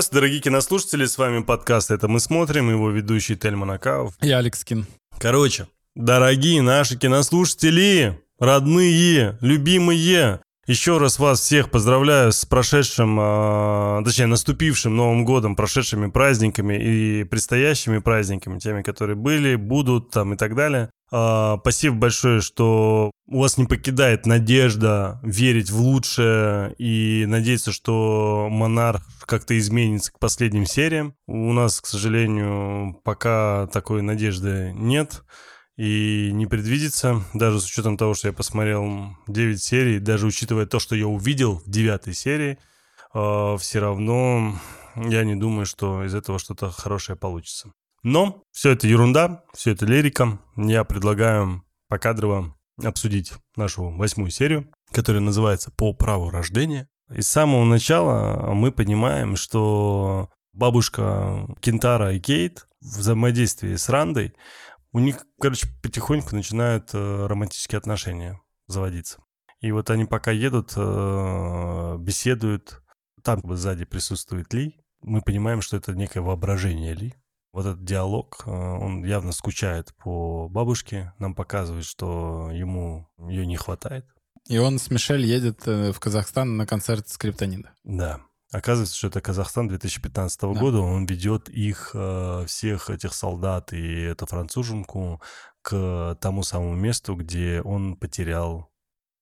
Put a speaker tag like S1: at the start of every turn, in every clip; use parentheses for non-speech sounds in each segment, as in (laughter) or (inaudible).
S1: Здравствуйте, дорогие кинослушатели, с вами подкаст «Это мы смотрим», его ведущий Тельман Акаов.
S2: Я Алекс Кин.
S1: Короче, дорогие наши кинослушатели, родные, любимые, еще раз вас всех поздравляю с прошедшим, э, точнее, наступившим Новым годом, прошедшими праздниками и предстоящими праздниками, теми, которые были, будут там и так далее. Э, спасибо большое, что у вас не покидает надежда верить в лучшее и надеяться, что Монарх как-то изменится к последним сериям. У нас, к сожалению, пока такой надежды нет и не предвидится, даже с учетом того, что я посмотрел 9 серий, даже учитывая то, что я увидел в 9 серии, э, все равно я не думаю, что из этого что-то хорошее получится. Но все это ерунда, все это лирика. Я предлагаю покадрово обсудить нашу восьмую серию, которая называется «По праву рождения». И с самого начала мы понимаем, что бабушка Кентара и Кейт в взаимодействии с Рандой у них, короче, потихоньку начинают э, романтические отношения заводиться. И вот они пока едут, э, беседуют, там сзади присутствует Ли. Мы понимаем, что это некое воображение Ли. Вот этот диалог, э, он явно скучает по бабушке, нам показывает, что ему ее не хватает.
S2: И он с Мишель едет в Казахстан на концерт Скриптонида.
S1: Да. Оказывается, что это Казахстан 2015 да. года. Он ведет их, э, всех этих солдат и эту француженку к тому самому месту, где он потерял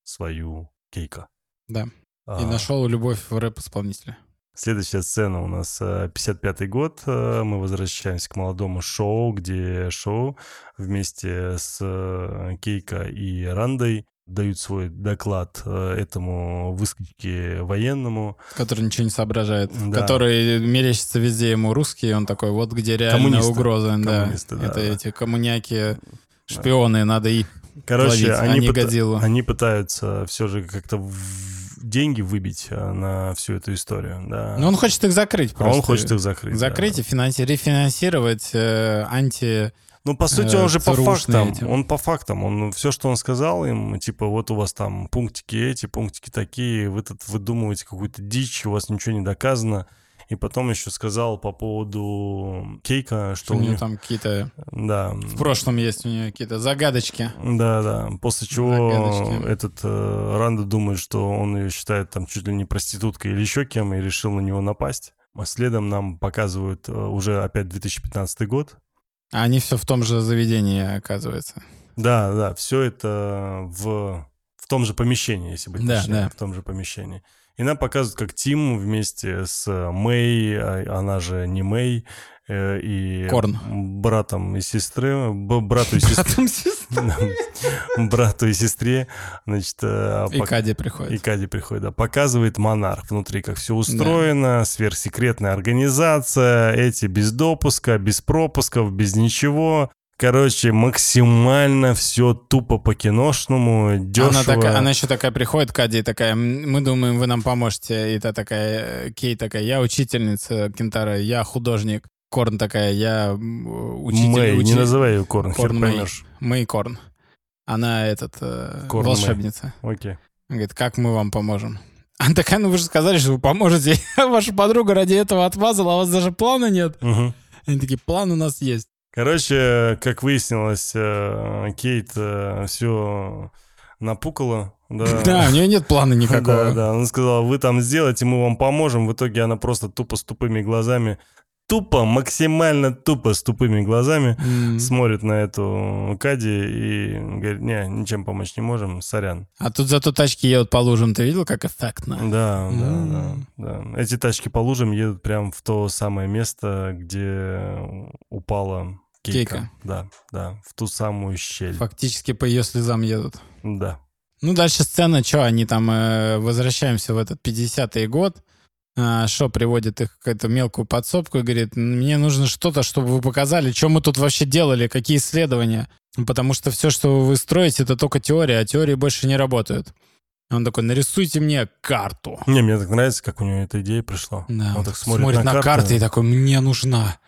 S1: свою Кейка.
S2: Да. А... И нашел любовь в рэп-исполнителе.
S1: Следующая сцена у нас 55-й э, год. Э, мы возвращаемся к молодому шоу, где шоу вместе с Кейка и Рандой дают свой доклад э, этому выскочке военному.
S2: Который ничего не соображает. Да. Который мерещится везде ему русский, он такой, вот где реальная Коммунисты. угроза. Да. да. Это да. эти коммуняки, шпионы, да. надо их
S1: Короче, ловить, они, а пыта- они пытаются все же как-то деньги выбить э, на всю эту историю. Да.
S2: Но он хочет их закрыть просто.
S1: А он хочет их закрыть.
S2: Закрыть
S1: да.
S2: и финанси- рефинансировать э, анти
S1: ну, по сути, он же по фактам, этим. он по фактам, он все, что он сказал им, типа, вот у вас там пунктики эти, пунктики такие, вы тут выдумываете какую-то дичь, у вас ничего не доказано. И потом еще сказал по поводу Кейка, что,
S2: что у нее там какие-то...
S1: Да.
S2: В прошлом есть у нее какие-то загадочки.
S1: Да, да. После чего загадочки. этот э, Ранда думает, что он ее считает там чуть ли не проституткой или еще кем, и решил на него напасть. А следом нам показывают э, уже опять 2015 год,
S2: а они все в том же заведении, оказывается.
S1: Да, да, все это в, в том же помещении, если быть да, точнее, да. в том же помещении. И нам показывают, как Тим вместе с Мэй, а, она же не Мэй, э, и
S2: Корн.
S1: братом и сестры, брату и сестре, (laughs) брату и сестре, значит,
S2: э, и Кади приходит.
S1: И Кади приходит, да, показывает монарх внутри, как все устроено, да. сверхсекретная организация, эти без допуска, без пропусков, без ничего. Короче, максимально все тупо по-киношному, дешево.
S2: Она, такая, она еще такая приходит, Кади, такая, мы думаем, вы нам поможете. И та такая, Кей такая, я учительница Кентара, я художник. Корн такая, я учитель.
S1: Мэй, учитель. не называй ее Корн, Корн
S2: Мэй. Мэй Корн. Она этот, э, Корн волшебница.
S1: Мэй. Окей.
S2: Она говорит, как мы вам поможем? Она такая, ну вы же сказали, что вы поможете. (laughs) Ваша подруга ради этого отмазала, а у вас даже плана нет. Угу. Они такие, план у нас есть.
S1: Короче, как выяснилось, э, Кейт э, все напукала. Да. (laughs)
S2: да, у нее нет плана (laughs) никакого.
S1: Да, да, она сказала, вы там сделайте, мы вам поможем. В итоге она просто тупо с тупыми глазами тупо, максимально тупо с тупыми глазами mm. смотрит на эту Кади и говорит, не, ничем помочь не можем, сорян.
S2: А тут зато тачки едут по лужам, ты видел, как эффектно?
S1: Да, mm. да, да, да. Эти тачки по лужам едут прямо в то самое место, где упала Кейка. Кейка. Да, да, в ту самую щель.
S2: Фактически по ее слезам едут.
S1: Да.
S2: Ну, дальше сцена, что, они там, э, возвращаемся в этот 50-й год, а, Шо приводит их в какую-то мелкую подсобку и говорит, мне нужно что-то, чтобы вы показали, что мы тут вообще делали, какие исследования. Потому что все, что вы строите, это только теория, а теории больше не работают. Он такой, нарисуйте мне карту.
S1: Не, мне так нравится, как у него эта идея пришла.
S2: Да, он так смотрит, смотрит на, на карту и такой, мне нужна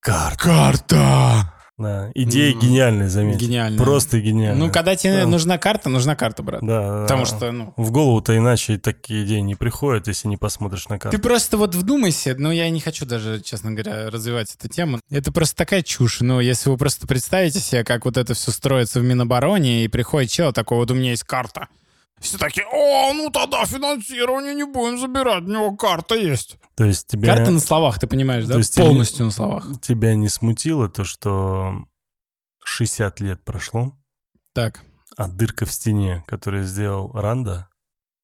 S1: карта.
S2: Карта!
S1: Да, идея
S2: М,
S1: гениальная, заметь.
S2: Гениально.
S1: Просто гениальная.
S2: Ну, когда тебе
S1: Да.
S2: нужна карта, нужна карта, брат.
S1: Да,
S2: Потому
S1: да.
S2: что, ну...
S1: В голову-то иначе такие идеи не приходят, если не посмотришь на карту.
S2: Ты просто вот вдумайся, ну я не хочу даже, честно говоря, развивать эту тему. Это просто такая чушь. Но если вы просто представите себе, как вот это все строится в Минобороне, и приходит чел такой, вот у меня есть карта. Все такие, о, ну тогда финансирование не будем забирать, у него карта есть.
S1: То есть тебя,
S2: Карта на словах, ты понимаешь, да?
S1: То есть тебе-
S2: Полностью на словах.
S1: тебя не смутило то, что 60 лет прошло,
S2: Так.
S1: а дырка в стене, которую сделал Ранда,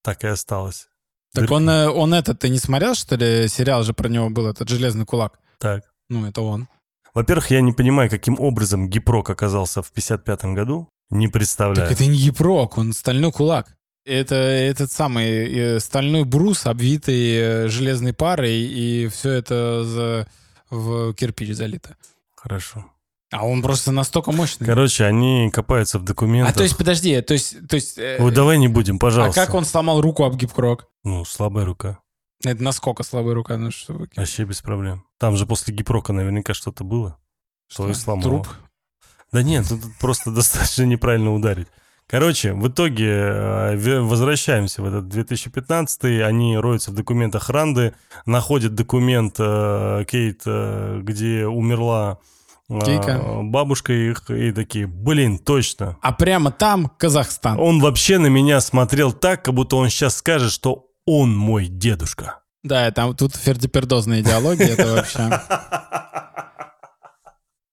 S1: так и осталась.
S2: Так
S1: Дырка.
S2: он, э, он этот, ты не смотрел, что ли, сериал же про него был, этот «Железный кулак»?
S1: Так.
S2: Ну, это он.
S1: Во-первых, я не понимаю, каким образом Гипрок оказался в 55 году. Не представляю.
S2: Так это не Епрок, он стальной кулак. Это этот самый э, стальной брус, обвитый э, железной парой, и все это за- в кирпич залито.
S1: Хорошо.
S2: А он просто настолько мощный.
S1: Короче, они копаются в
S2: а
S1: документах.
S2: то есть, подожди, то есть... То есть э,
S1: Ой, давай не будем,
S2: а
S1: пожалуйста.
S2: как он сломал руку об гипкрок?
S1: Ну, слабая рука.
S2: Это насколько слабая рука? Ну, что
S1: Вообще без проблем. Там же после гипрока наверняка что-то было. Что и сломало.
S2: Труп?
S1: Да нет, тут просто (laughs) достаточно неправильно ударить. Короче, в итоге э, возвращаемся в этот 2015 они роются в документах Ранды, находят документ э, Кейт, э, где умерла э,
S2: Кейка.
S1: бабушка их, и такие, блин, точно.
S2: А прямо там Казахстан.
S1: Он вообще на меня смотрел так, как будто он сейчас скажет, что он мой дедушка.
S2: Да, там тут фердипердозная идеология, это вообще... (laughs)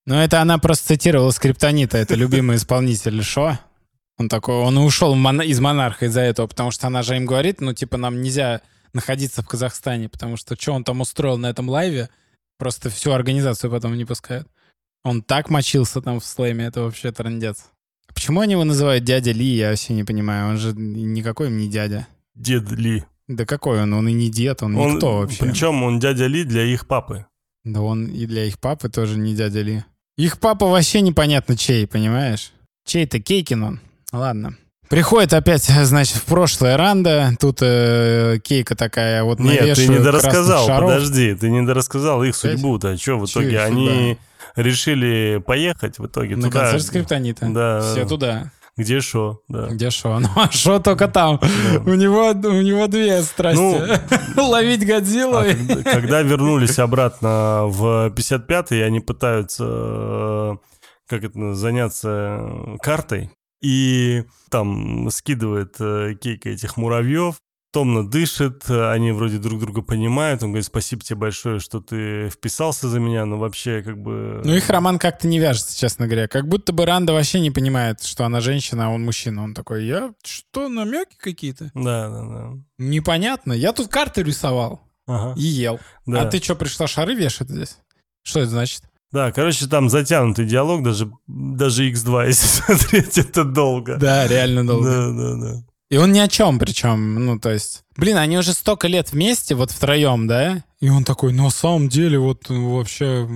S2: Ну, это она просто цитировала Скриптонита, это любимый исполнитель Шо. Он такой, он и ушел из монарха из-за этого, потому что она же им говорит, ну, типа, нам нельзя находиться в Казахстане, потому что что он там устроил на этом лайве, просто всю организацию потом не пускают. Он так мочился там в слэме, это вообще трындец. Почему они его называют дядя Ли, я вообще не понимаю. Он же никакой им не дядя.
S1: Дед Ли.
S2: Да какой он? Он и не дед, он,
S1: Он-
S2: никто вообще.
S1: Причем он дядя Ли для их папы.
S2: Да он и для их папы тоже не дядя Ли. Их папа вообще непонятно чей, понимаешь? Чей-то Кейкин он. Ладно. Приходит опять, значит, в прошлое Ранда. Тут э, Кейка такая вот
S1: Нет, ты не дорассказал, подожди, ты не дорассказал их судьбу-то. Что в итоге?
S2: их
S1: Они решили поехать в итоге
S2: На
S1: туда,
S2: концерт Скриптонита.
S1: Да.
S2: Все туда.
S1: где шо, да.
S2: Где шо? (laughs) Ну а шо только там? У него, у него две страсти. (laughs) Ловить Годзиллу.
S1: Ну, А когда, когда вернулись обратно в 55-й, они пытаются, э, как это, заняться э, картой. И там скидывает э, Кейка этих муравьев, томно дышит, э, они вроде друг друга понимают. Он говорит, спасибо тебе большое, что ты вписался за меня, но вообще как бы...
S2: Ну, их роман как-то не вяжется, честно говоря. Как будто бы Ранда вообще не понимает, что она женщина, а он мужчина. Он такой, я что, намеки какие-то?
S1: Да, да, да.
S2: Непонятно. Я тут карты рисовал
S1: Ага,
S2: и ел.
S1: да.
S2: А ты что, пришла шары вешать здесь? Что это значит?
S1: Да, короче, там затянутый диалог, даже, даже X2, (laughs) если смотреть, это долго.
S2: Да, реально долго.
S1: Да, да, да.
S2: И он ни о чем причем, ну, то есть... Блин, они уже столько лет вместе, вот втроем, да? И он такой, на самом деле, вот э, вообще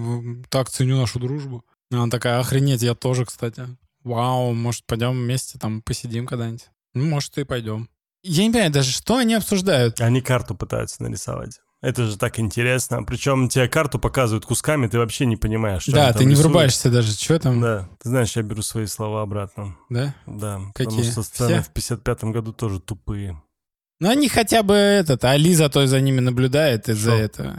S2: так ценю нашу дружбу. И она такая, охренеть, я тоже, кстати. Вау, может, пойдем вместе там посидим когда-нибудь? Ну, может, и пойдем. Я не понимаю даже, что они обсуждают.
S1: Они карту пытаются нарисовать. Это же так интересно. Причем тебе карту показывают кусками, ты вообще не понимаешь, что
S2: да, ты не
S1: рисуют.
S2: врубаешься даже, что там, да?
S1: Да, ты знаешь, я беру свои слова обратно. Да, потому
S2: Какие?
S1: что сцены
S2: Все?
S1: в 55-м году тоже тупые.
S2: Ну, они хотя бы этот, а Ли зато за ними наблюдает из-за этого.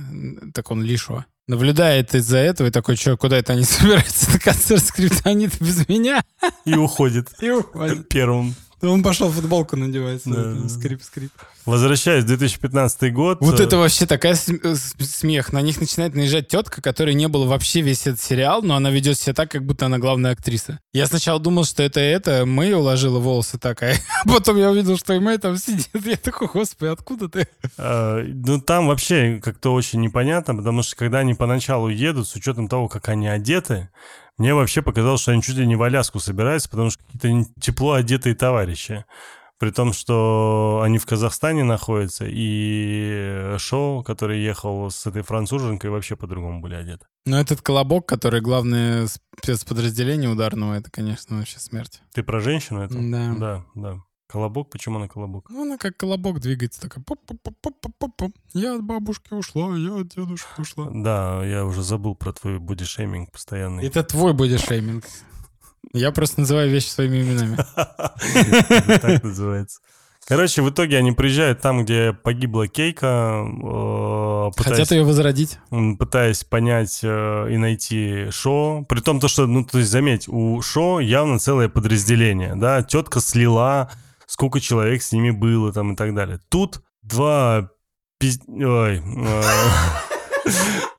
S2: Так он Лишо. Наблюдает из-за этого и такой, что, куда это они (laughs) собираются на концерт скриптонита без меня?
S1: И уходит
S2: И уходит.
S1: первым.
S2: Да Он пошел футболку надевать.
S1: Да.
S2: Скрип-скрип.
S1: Возвращаясь в 2015 год.
S2: Вот
S1: э,
S2: это вообще такая э, смех. На них начинает наезжать тетка, которой не было вообще весь этот сериал, но она ведет себя так, как будто она главная актриса. Я сначала думал, что это это, Мэй уложила волосы такая. (laughs) Потом я увидел, что и Мэй там сидит. Я такой, господи, откуда ты?
S1: А, Ну, там вообще как-то очень непонятно, потому что когда они поначалу едут, с учетом того, как они одеты, мне вообще показалось, что они чуть ли не в Аляску собираются, потому что какие-то тепло одетые товарищи. При том, что они в Казахстане находятся, и Шоу, который ехал с этой француженкой, вообще по-другому были одеты.
S2: Но этот колобок, который главное спецподразделение ударного, это, конечно, вообще смерть.
S1: Ты про женщину это?
S2: Да.
S1: Да, да. Колобок? Почему она колобок?
S2: Ну, она как колобок двигается, такая поп-поп-поп-поп-поп. Я от бабушки ушла, я от дедушки ушла.
S1: Да, я уже забыл про твой бодишейминг постоянный.
S2: Это твой бодишейминг. Я просто называю вещи своими именами. (laughs)
S1: Так называется. Короче, в итоге они приезжают там, где погибла Кейка, э, пытаясь,
S2: Хотят ее возродить.
S1: пытаясь понять э, и найти Шо. При том, то, что, ну, то есть, заметь, у Шо явно целое подразделение, да, тетка слила, сколько человек с ними было там и так далее. Тут два пиз- Ой, э,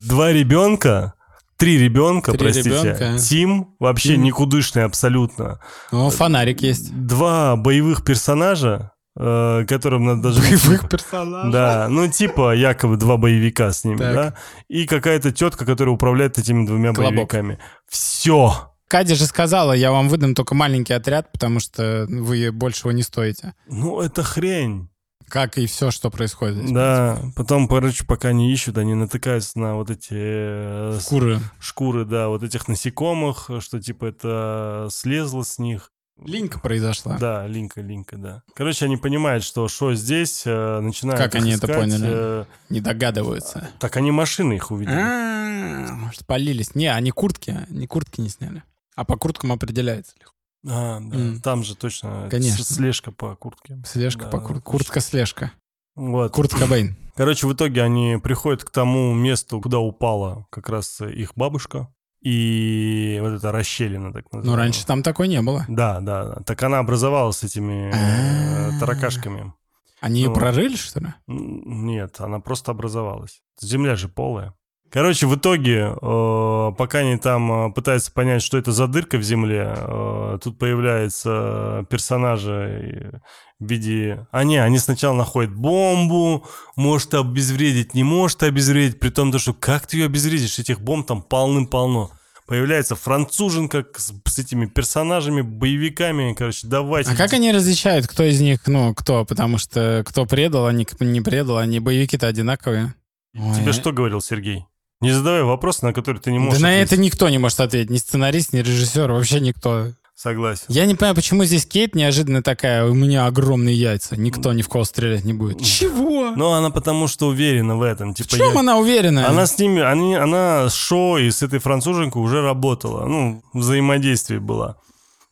S1: (laughs) два ребенка, три ребенка,
S2: Три
S1: простите.
S2: ребенка.
S1: Тим вообще
S2: Тим.
S1: никудышный абсолютно.
S2: О, фонарик есть.
S1: Два боевых персонажа, э, которым надо даже...
S2: персонажей.
S1: Да, ну типа якобы два боевика с ними,
S2: Так.
S1: да? И какая-то тетка, которая управляет этими двумя
S2: Колобок.
S1: боевиками. Все.
S2: Катя же сказала, я вам выдам только маленький отряд, потому что вы большего не стоите.
S1: Ну, это хрень.
S2: Как и все, что происходит здесь.
S1: Да, потом, короче, пока они ищут, они натыкаются на вот эти э, с-
S2: Куры.
S1: шкуры, да, вот этих насекомых, что типа это слезло с них.
S2: Линька произошла.
S1: Да, линка, линка, да. Короче, они понимают, что что здесь, э, начинают
S2: Как они это
S1: искать,
S2: поняли?
S1: э,
S2: Не догадываются.
S1: так они машины их увидели.
S2: А, Может, полились. Не, они куртки, они куртки не сняли. А по курткам определяется легко.
S1: А, да.
S2: М.
S1: Там же точно
S2: Конечно.
S1: слежка по куртке.
S2: Слежка
S1: Да,
S2: по кур...
S1: точно.
S2: Куртка-слежка.
S1: Вот.
S2: Курт Кобейн. (clears throat)
S1: Короче, в итоге они приходят к тому месту, куда упала как раз их бабушка. И вот эта расщелина, так называемая.
S2: Но Ну, раньше там такой не было.
S1: Да, да, да. Так она образовалась этими э,
S2: А.
S1: таракашками.
S2: Они ее
S1: Ну.
S2: прорыли, что ли?
S1: Нет, она просто образовалась. Земля же полая. Короче, в итоге, э, пока они там э, пытаются понять, что это за дырка в земле, э, тут появляются персонажи в виде... А не, они сначала находят бомбу, может обезвредить, не может обезвредить, при том, то, что как ты ее обезвредишь, этих бомб там полным-полно. Появляется француженка с, с этими персонажами, боевиками, короче, давайте.
S2: А как они различают, кто из них, ну, кто? Потому что кто предал, а не, не предал, они боевики-то одинаковые.
S1: Тебе
S2: Ой.
S1: что говорил Сергей? Не задавай вопросы, на которые ты не
S2: Да
S1: можешь
S2: на
S1: ответить.
S2: это никто не может ответить. Ни сценарист, ни режиссер, вообще никто.
S1: Согласен.
S2: Я не понимаю, почему здесь Кейт неожиданно такая, у меня огромные яйца, никто ни в кого стрелять не будет. Чего?
S1: Но она потому что уверена в этом.
S2: в
S1: Типа,
S2: чем
S1: я-
S2: она уверена?
S1: Она с ними, они, она с Шо и с этой француженкой уже работала. Ну, взаимодействие было.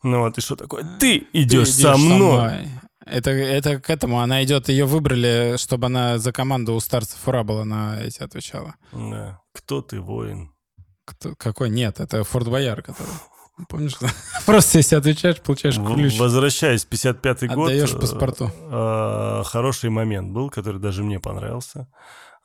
S1: Ну вот, и что такое? Ты
S2: Ты
S1: идешь
S2: идешь
S1: со мной.
S2: Это, это к этому. Она идет, ее выбрали, чтобы она за команду у старцев Ура была на эти отвечала.
S1: Да. Кто ты, воин?
S2: Кто, какой? Нет, это Форт Бояр, который. Помнишь? (laughs) Просто если отвечаешь, получаешь ключ.
S1: Возвращаясь в 55-й год.
S2: Отдаешь
S1: э,
S2: паспорту.
S1: э, хороший момент был, который даже мне понравился.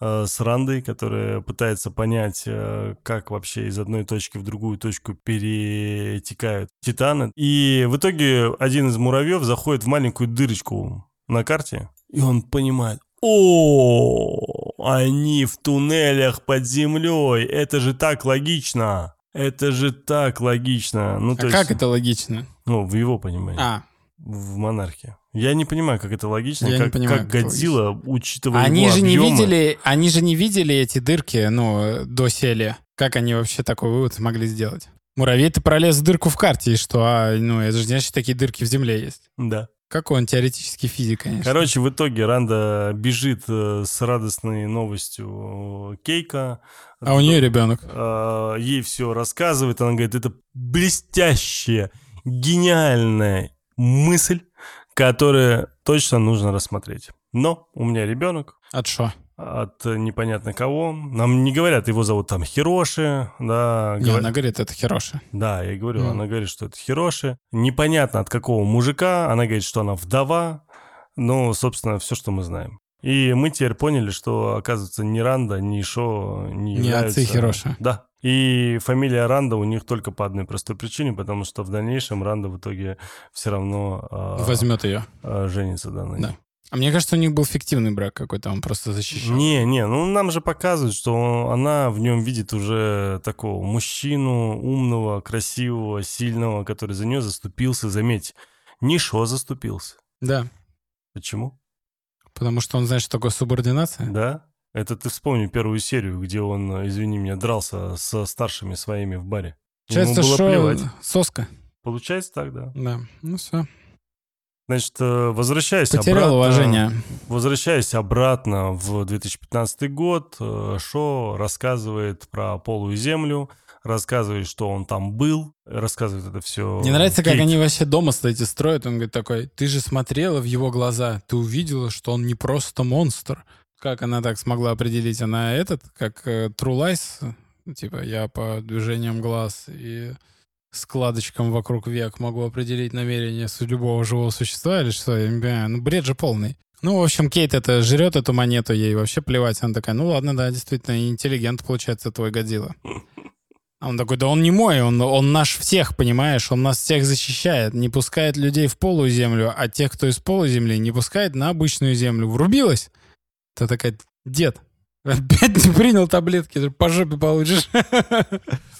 S1: Э, С Рандой, которая пытается понять, э, как вообще из одной точки в другую точку перетекают титаны. И в итоге один из муравьев заходит в маленькую дырочку на карте, и он понимает, о, они в туннелях под землей, это же так логично. Это же так логично. Ну, то
S2: А
S1: есть,
S2: как это логично?
S1: Ну, в его понимании
S2: А,
S1: в монархии. Я не понимаю, как это логично,
S2: Я не
S1: как,
S2: понимаю,
S1: как
S2: как
S1: Годзилла, учитывая
S2: они
S1: его
S2: же не
S1: объемы.
S2: видели, они же не видели эти дырки, ну, до сели. Как они вообще такой вывод смогли сделать? Муравей-то пролез в дырку в карте, и что? А, ну, это же значит, такие дырки в земле есть.
S1: Да.
S2: Какой он теоретический физик, конечно.
S1: Короче, в итоге Ранда бежит э, с радостной новостью Кейка.
S2: а у нее ребенок.
S1: Э, Ей все рассказывает. Она говорит, это блестящая, гениальная мысль, которую точно нужно рассмотреть. Но у меня ребенок,
S2: От шо?
S1: от непонятно кого. Нам не говорят, его зовут там Хироши, да.
S2: Не,
S1: говорят-
S2: она говорит, это Хироши.
S1: Да, я говорю,
S2: Мгм.
S1: она говорит, что это Хироши. Непонятно от какого мужика, она говорит, что она вдова. Ну, собственно, все, что мы знаем. И мы теперь поняли, что, оказывается, ни Ранда, ни Шо не
S2: Не
S1: являются...
S2: отцы Хироши.
S1: Да. И фамилия Ранда у них только по одной простой причине, потому что в дальнейшем Ранда в итоге все равно а,
S2: Возьмет ее.
S1: а, женится да, на ней.
S2: Да. А мне кажется, у них был фиктивный брак какой-то, он просто защищал.
S1: Не, не, ну нам же показывают, что она в нем видит уже такого мужчину умного, красивого, сильного, который за нее заступился. Заметь, не Шо заступился.
S2: Да,
S1: Почему?
S2: потому что он знает, что такое субординация.
S1: Да? Это ты вспомни первую серию, где он, извини меня, дрался со старшими своими в баре. Было
S2: что
S1: плевать.
S2: соска.
S1: Получается так, да.
S2: Да, ну все.
S1: Значит, э, возвращаясь
S2: Потерял
S1: обратно,
S2: уважение.
S1: Возвращаясь обратно в 2015 год, э, Шо рассказывает про полую землю, рассказывает, что он там был, рассказывает это все.
S2: Мне нравится, как они вообще дома, кстати, строят. Он говорит такой, ты же смотрела в его глаза, ты увидела, что он не просто монстр. Как она так смогла определить? Она этот, как э, True Lies, типа я по движениям глаз и складочкам вокруг век могу определить намерение любого живого существа или что? Ну, бред же полный. Ну, в общем, Кейт это жрет эту монету, ей вообще плевать. Она такая, ну ладно, да, действительно, интеллигент, получается, твой Годзилла. А он такой, да он не мой, он, он наш всех, понимаешь? Он нас всех защищает, не пускает людей в полую землю, а тех, кто из полуземли, не пускает на обычную землю. Врубилась? Ты такая, дед, опять не принял таблетки, по жопе получишь. (laughs)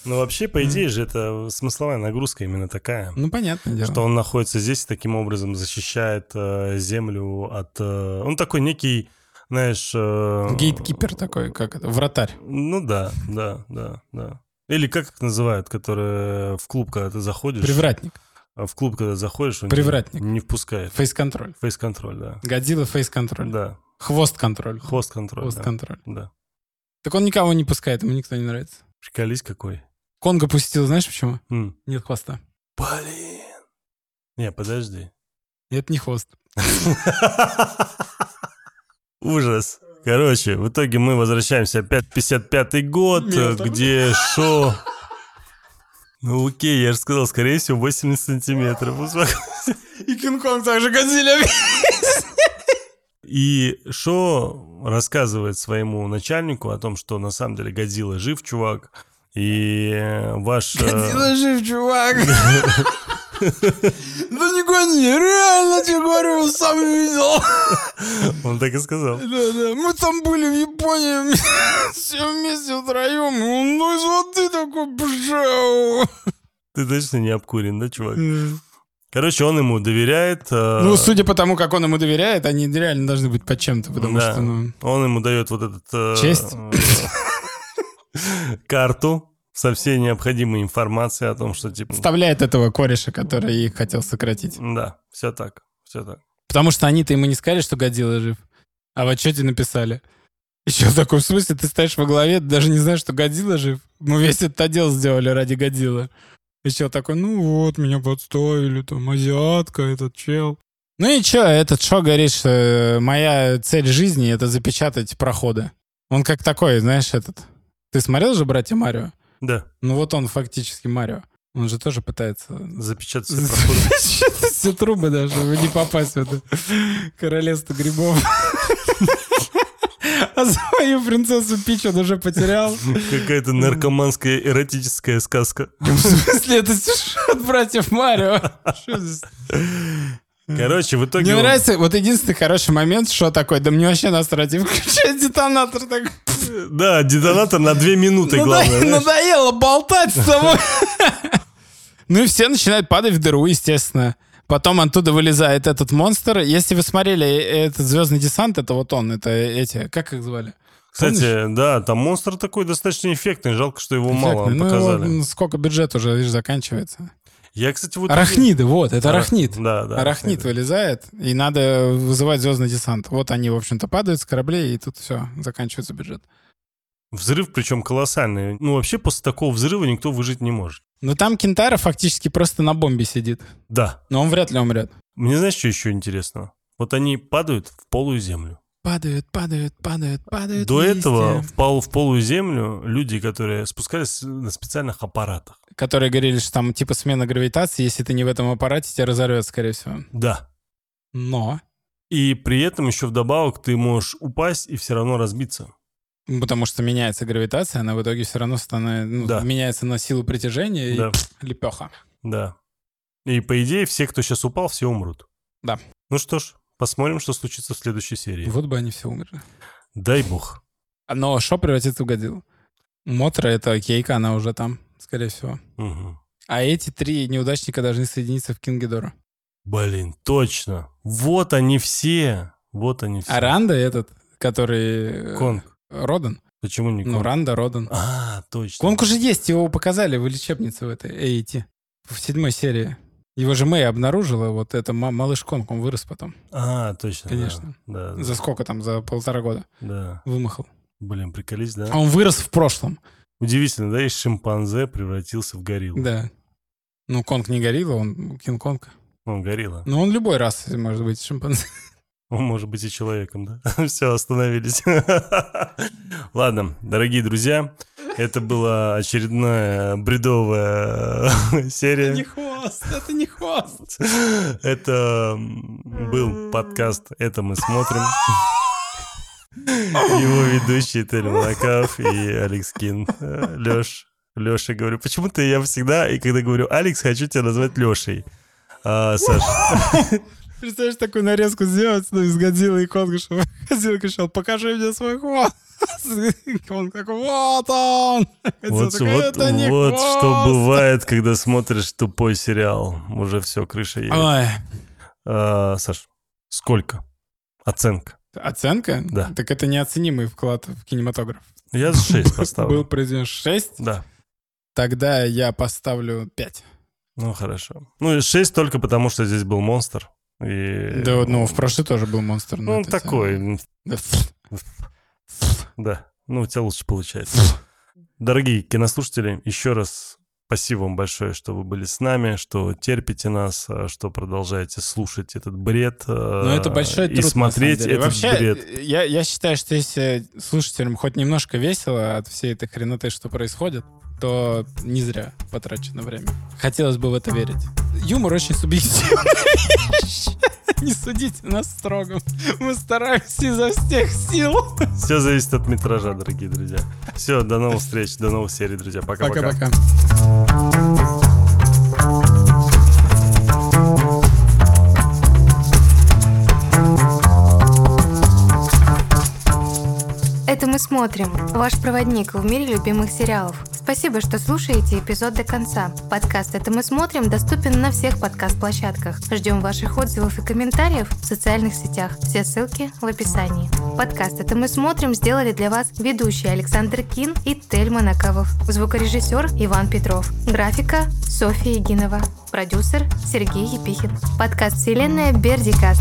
S1: Ну, вообще, по идее же, это смысловая нагрузка именно такая.
S2: Ну, понятное дело.
S1: Что он находится здесь и таким образом защищает э, землю от... Э, он такой некий, знаешь... Э,
S2: Гейткипер такой, как это, вратарь.
S1: Ну да, да, да, да. Или как их называют, которые в клуб, когда ты заходишь...
S2: Привратник.
S1: А в клуб, когда заходишь, он
S2: Привратник.
S1: Не, не впускает.
S2: Фейс-контроль.
S1: Фейс-контроль, да.
S2: Годзилла фейс-контроль.
S1: Да.
S2: Хвост-контроль.
S1: Хвост-контроль,
S2: Хвост-контроль.
S1: Да.
S2: Так он никого не пускает, ему никто не нравится.
S1: Приколись какой.
S2: Конго пустил, знаешь почему?
S1: М.
S2: Нет хвоста.
S1: Блин. Не, подожди.
S2: Это не хвост. (laughs)
S1: Ужас. Короче, в итоге мы возвращаемся опять в 55 год,
S2: Метр.
S1: где шо... Ну окей, я же сказал, скорее всего, 80 сантиметров. (laughs)
S2: И Кинг-Конг также Годзилля.
S1: И Шо рассказывает своему начальнику о том, что на самом деле Годзилла жив, чувак. И э, ваш... э,
S2: Годзилла жив, чувак. (laughs) Да не гони, реально тебе говорю, сам видел.
S1: Он так и сказал.
S2: Да-да, мы там были в Японии, (laughs) все вместе втроем, ну, из воды такой бжау.
S1: Ты точно не обкурен, да, чувак? Короче, он ему доверяет. э,
S2: Ну, судя по тому, как он ему доверяет, они реально должны быть под чем-то, потому
S1: да.
S2: что, ну...
S1: Он ему дает вот этот... э,
S2: Честь? (laughs)
S1: Карту со всей необходимой информацией о том, что типа...
S2: Вставляет этого кореша, который их хотел сократить.
S1: Да, все так, все так.
S2: Потому что они-то ему не сказали, что Годзилла жив. А в отчете написали. Еще такой, в смысле, ты стоишь во главе, даже не знаешь, что Годзилла жив? Мы весь этот отдел сделали ради Годзиллы. Еще такой, ну вот, меня подставили, там, азиатка, этот чел. Ну и чё, этот Шо говорит, что э, моя цель жизни — это запечатать проходы. Он как такой, знаешь, этот... Ты смотрел же «Братья Марио»?
S1: Да,
S2: Ну вот он фактически Марио. Он же тоже пытается
S1: запечатать (laughs) все проходы.
S2: Запечатать все трубы даже, не попасть в это королевство грибов. (laughs) А свою принцессу Пич он уже потерял.
S1: Какая-то наркоманская эротическая сказка. (laughs)
S2: В смысле, это сюжет братьев Марио.
S1: Короче, в итоге...
S2: Мне
S1: он-
S2: нравится, вот единственный хороший момент, что такой, да мне вообще насрать, и включает детонатор так.
S1: Да, детонатор на две минуты, главное.
S2: Надоело болтать с тобой. (laughs) Ну и все начинают падать в дыру, естественно. Потом оттуда вылезает этот монстр. Если вы смотрели э, этот звездный десант, это вот он, это эти, как их звали?
S1: Кстати, да, там монстр такой достаточно эффектный. Жалко, что его мало
S2: Эффектный. Ну,
S1: показали.
S2: его, сколько бюджет уже, видишь, заканчивается.
S1: Я, кстати, вот...
S2: Арахниды, вот, это
S1: Ара-
S2: арахнид.
S1: Да, да.
S2: Арахнид вылезает, и надо вызывать звездный десант. Вот они, в общем-то, падают с кораблей, и тут все, заканчивается бюджет.
S1: Взрыв, причем колоссальный. Ну, вообще, после такого взрыва никто выжить не может.
S2: Но там Кентара фактически просто на бомбе сидит.
S1: Да.
S2: Но он вряд ли умрет.
S1: Мне знаешь, что еще интересного? Вот они падают в полую землю.
S2: Падают, падают, падают, падают.
S1: До
S2: листья.
S1: этого в, пол, в полую землю люди, которые спускались на специальных аппаратах.
S2: Которые говорили, что там типа смена гравитации, если ты не в этом аппарате, тебя разорвет, скорее всего.
S1: Да.
S2: Но,
S1: И при этом еще вдобавок ты можешь упасть и все равно разбиться.
S2: Потому что меняется гравитация, она в итоге все равно становится, ну,
S1: Да.
S2: меняется на силу притяжения
S1: Да.
S2: и лепеха.
S1: Да. И по идее все, кто сейчас упал, все умрут.
S2: Да.
S1: Ну что ж, посмотрим, что случится в следующей серии.
S2: Вот бы они все умерли.
S1: Дай бог.
S2: Но что превратится в Годзиллу? Мотра — это Кейка, она уже там, скорее всего.
S1: Мгм.
S2: А эти три неудачника должны соединиться в Кингидора.
S1: Блин, точно. Вот они все. Вот они все.
S2: А Ранда этот, который... э,
S1: Конг.
S2: Родан.
S1: Почему не
S2: Ну? Ранда, Родан.
S1: А, точно.
S2: Конг уже есть, его показали в лечебнице в этой AET. В седьмой серии. Его же Мэй обнаружила, вот это ма- малыш Конг, он вырос потом.
S1: А, точно.
S2: Конечно.
S1: Да, да,
S2: За сколько там, за полтора года
S1: да.
S2: вымахал.
S1: Блин, приколись, да?
S2: А он вырос в прошлом.
S1: Удивительно, да, из шимпанзе превратился в гориллу.
S2: Да. Ну, Конг не горилла, он Кинг-Конг.
S1: Он горилла.
S2: Ну, он любой раз может быть шимпанзе. (laughs)
S1: Он может быть и человеком, да? (laughs) Все, остановились. (laughs) Ладно, дорогие друзья, это была очередная бредовая (laughs) серия.
S2: хвост, это не хвост.
S1: Это был подкаст «Это мы смотрим». Его ведущие Тель Малакав и Алекс Кин. Леш, Леша, говорю, почему-то я всегда, и когда говорю Алекс, хочу тебя назвать Лешей. А, Саш,
S2: Представляешь, такую нарезку сделать, ну, из Годзиллы и Конга, чтобы (laughs) Годзилла кричал, покажи мне свой хвост. (laughs) Конг такой, вот он. Годзилла
S1: вот,
S2: такой,
S1: вот,
S2: это не
S1: вот что
S2: хвост».
S1: бывает, когда смотришь тупой сериал. Уже все, крыша едет.
S2: Ой,
S1: А, Саш, сколько? Оценка.
S2: Оценка?
S1: Да.
S2: Так это неоценимый вклад в кинематограф.
S1: Я за 6
S2: Был
S1: поставлю.
S2: произведен 6,
S1: Да.
S2: тогда я поставлю 5.
S1: Ну, хорошо. Ну, 6 только потому, что здесь был монстр. И...
S2: Да, ну, в прошлый тоже был монстр.
S1: Ну,
S2: это
S1: такой.
S2: тема. Да.
S1: Ну, у тебя лучше получается. Дорогие кинослушатели, еще раз спасибо вам большое, что вы были с нами, что терпите нас, а, что продолжаете слушать этот бред.
S2: Но это большой труд,
S1: И смотреть этот
S2: Вообще,
S1: бред.
S2: Я, я считаю, что если слушателям хоть немножко весело от всей этой хреноты, что происходит, то не зря потрачено время. Хотелось бы в это верить. Юмор очень субъективный. (laughs) Не судите нас строго. Мы стараемся изо всех сил.
S1: Все зависит от метража, дорогие друзья. Все, до новых встреч, до новых серий, друзья. Пока-пока.
S2: Пока-пока.
S3: Это мы смотрим. Ваш проводник в мире любимых сериалов. Спасибо, что слушаете эпизод до конца. Подкаст «Это мы смотрим» доступен на всех подкаст-площадках. Ждем ваших отзывов и комментариев в социальных сетях. Все ссылки в описании. Подкаст «Это мы смотрим» сделали для вас ведущие Александр Кин и Тель Монакавов. Звукорежиссер Иван Петров. Графика Софья Егинова. Продюсер Сергей Епихин. Подкаст «Вселенная Бердикаст».